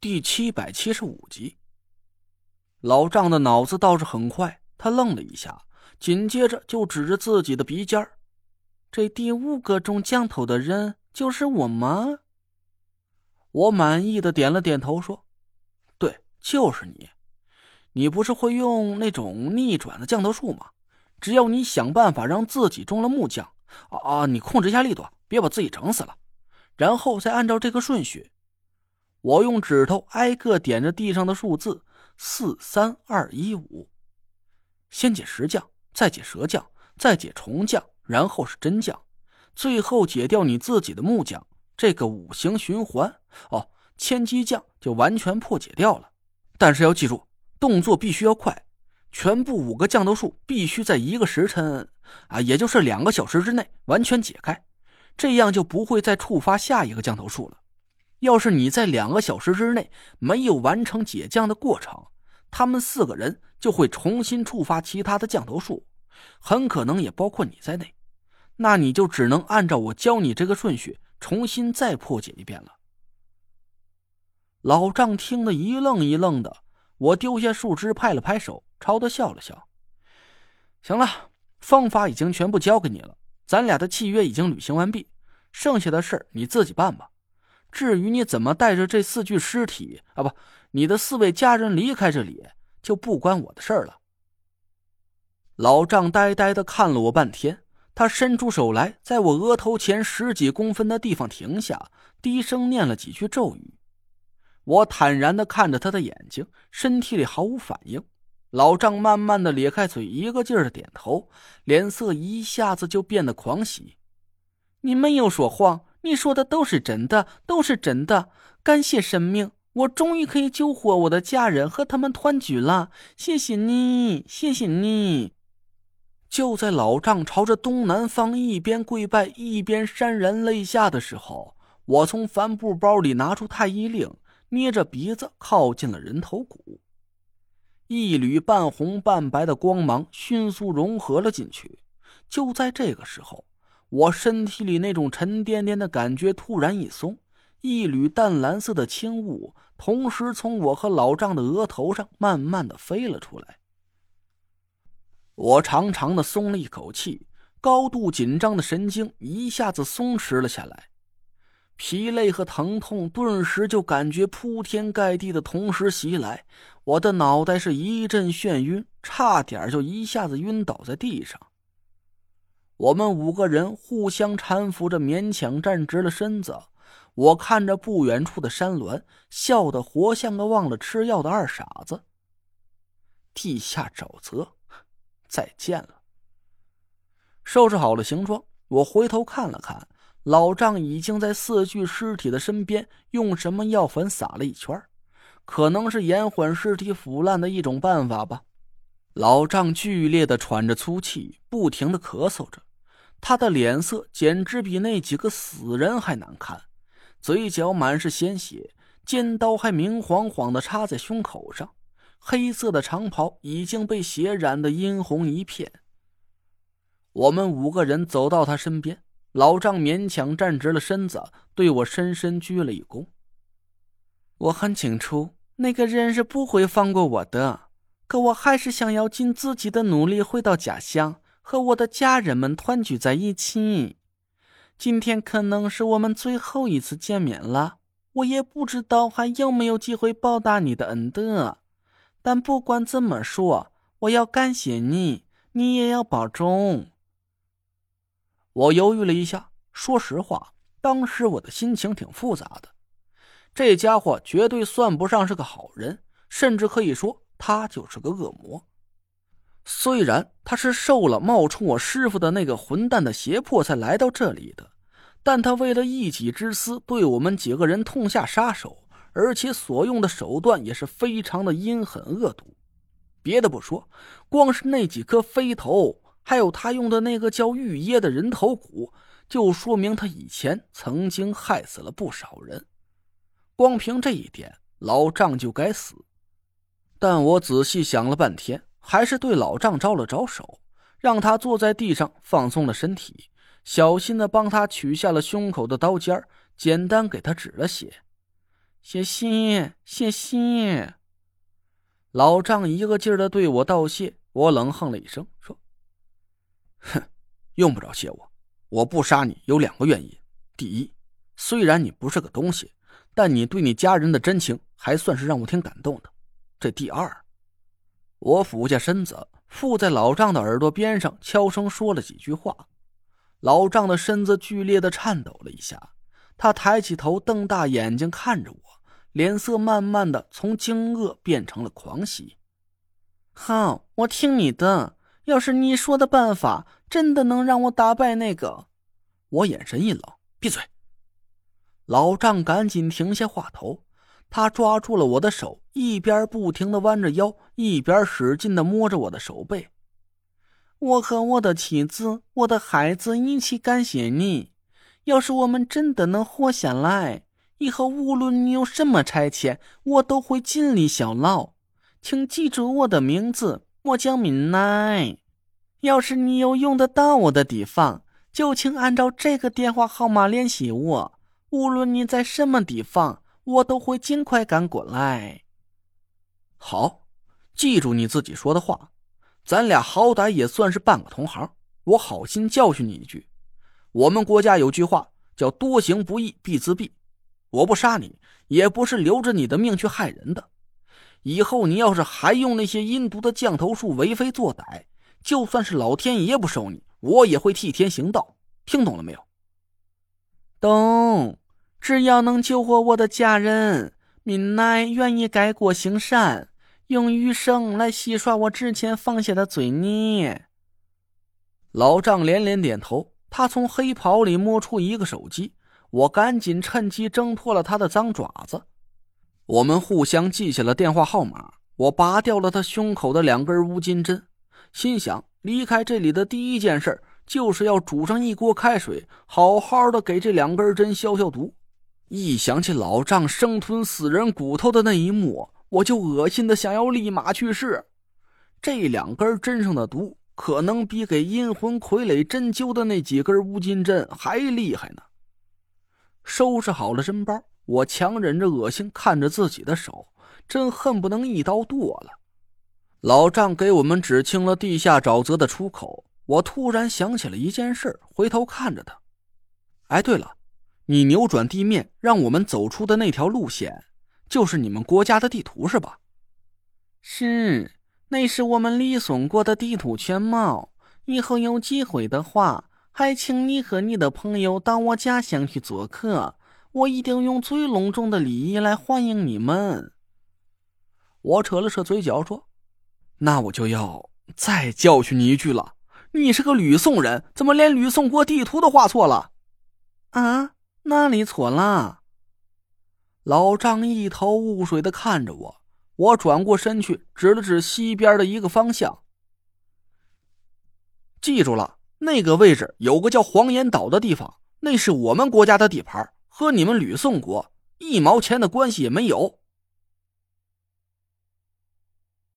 第七百七十五集。老丈的脑子倒是很快，他愣了一下，紧接着就指着自己的鼻尖儿：“这第五个中降头的人就是我吗？”我满意的点了点头，说：“对，就是你。你不是会用那种逆转的降头术吗？只要你想办法让自己中了木降，啊啊，你控制一下力度，别把自己整死了。”然后再按照这个顺序，我用指头挨个点着地上的数字四三二一五，先解石匠，再解蛇匠，再解虫匠，然后是真匠，最后解掉你自己的木匠。这个五行循环哦，千机匠就完全破解掉了。但是要记住，动作必须要快，全部五个降头术必须在一个时辰啊，也就是两个小时之内完全解开。这样就不会再触发下一个降头术了。要是你在两个小时之内没有完成解降的过程，他们四个人就会重新触发其他的降头术，很可能也包括你在内。那你就只能按照我教你这个顺序重新再破解一遍了。老丈听得一愣一愣的，我丢下树枝，拍了拍手，朝他笑了笑：“行了，方法已经全部交给你了。”咱俩的契约已经履行完毕，剩下的事儿你自己办吧。至于你怎么带着这四具尸体啊，不，你的四位家人离开这里，就不关我的事儿了。老丈呆呆的看了我半天，他伸出手来，在我额头前十几公分的地方停下，低声念了几句咒语。我坦然的看着他的眼睛，身体里毫无反应。老丈慢慢的咧开嘴，一个劲儿的点头，脸色一下子就变得狂喜。你没有说谎，你说的都是真的，都是真的。感谢神明，我终于可以救活我的家人和他们团聚了。谢谢你，谢谢你。就在老丈朝着东南方一边跪拜一边潸然泪下的时候，我从帆布包里拿出太医令，捏着鼻子靠近了人头骨。一缕半红半白的光芒迅速融合了进去。就在这个时候，我身体里那种沉甸甸的感觉突然一松，一缕淡蓝色的轻雾同时从我和老丈的额头上慢慢的飞了出来。我长长的松了一口气，高度紧张的神经一下子松弛了下来，疲累和疼痛顿时就感觉铺天盖地的同时袭来。我的脑袋是一阵眩晕，差点就一下子晕倒在地上。我们五个人互相搀扶着，勉强站直了身子。我看着不远处的山峦，笑得活像个忘了吃药的二傻子。地下沼泽，再见了。收拾好了行装，我回头看了看，老丈已经在四具尸体的身边用什么药粉撒了一圈。可能是延缓尸体腐烂的一种办法吧。老丈剧烈的喘着粗气，不停的咳嗽着，他的脸色简直比那几个死人还难看，嘴角满是鲜血，尖刀还明晃晃的插在胸口上，黑色的长袍已经被血染得殷红一片。我们五个人走到他身边，老丈勉强站直了身子，对我深深鞠了一躬。我很清楚。那个人是不会放过我的，可我还是想要尽自己的努力回到家乡，和我的家人们团聚在一起。今天可能是我们最后一次见面了，我也不知道还有没有机会报答你的恩德。但不管怎么说，我要感谢你，你也要保重。我犹豫了一下，说实话，当时我的心情挺复杂的。这家伙绝对算不上是个好人，甚至可以说他就是个恶魔。虽然他是受了冒充我师傅的那个混蛋的胁迫才来到这里的，但他为了一己之私对我们几个人痛下杀手，而且所用的手段也是非常的阴狠恶毒。别的不说，光是那几颗飞头，还有他用的那个叫玉椰的人头骨，就说明他以前曾经害死了不少人。光凭这一点，老丈就该死。但我仔细想了半天，还是对老丈招了招手，让他坐在地上放松了身体，小心的帮他取下了胸口的刀尖简单给他止了血。谢谢，谢谢。老丈一个劲儿的对我道谢，我冷哼了一声，说：“哼，用不着谢我。我不杀你有两个原因：第一，虽然你不是个东西，但你对你家人的真情还算是让我挺感动的。这第二，我俯下身子，附在老丈的耳朵边上，悄声说了几句话。老丈的身子剧烈的颤抖了一下。”他抬起头，瞪大眼睛看着我，脸色慢慢的从惊愕变成了狂喜。好，我听你的。要是你说的办法真的能让我打败那个，我眼神一冷，闭嘴。老丈赶紧停下话头，他抓住了我的手，一边不停的弯着腰，一边使劲的摸着我的手背。我和我的妻子、我的孩子一起感谢你。要是我们真的能活下来，以后无论你有什么差遣，我都会尽力效劳。请记住我的名字，我叫敏奈。要是你有用得到我的地方，就请按照这个电话号码联系我。无论你在什么地方，我都会尽快赶过来。好，记住你自己说的话。咱俩好歹也算是半个同行，我好心教训你一句。我们国家有句话叫“多行不义必自毙”，我不杀你，也不是留着你的命去害人的。以后你要是还用那些阴毒的降头术为非作歹，就算是老天爷不收你，我也会替天行道。听懂了没有？懂。只要能救活我的家人，敏奈愿意改过行善，用余生来洗刷我之前放下的罪孽。老丈连连点头。他从黑袍里摸出一个手机，我赶紧趁机挣脱了他的脏爪子。我们互相记下了电话号码。我拔掉了他胸口的两根乌金针，心想离开这里的第一件事就是要煮上一锅开水，好好的给这两根针消消毒。一想起老丈生吞死人骨头的那一幕，我就恶心的想要立马去世。这两根针上的毒。可能比给阴魂傀儡针灸的那几根乌金针还厉害呢。收拾好了针包，我强忍着恶心看着自己的手，真恨不能一刀剁了。老丈给我们指清了地下沼泽的出口，我突然想起了一件事，回头看着他。哎，对了，你扭转地面让我们走出的那条路线，就是你们国家的地图是吧？是。那是我们李松国的地图全貌。以后有机会的话，还请你和你的朋友到我家乡去做客，我一定用最隆重的礼仪来欢迎你们。我扯了扯嘴角说：“那我就要再教训你一句了。你是个吕宋人，怎么连吕宋国地图都画错了？啊？那里错了？”老张一头雾水的看着我。我转过身去，指了指西边的一个方向。记住了，那个位置有个叫黄岩岛的地方，那是我们国家的地盘，和你们吕宋国一毛钱的关系也没有。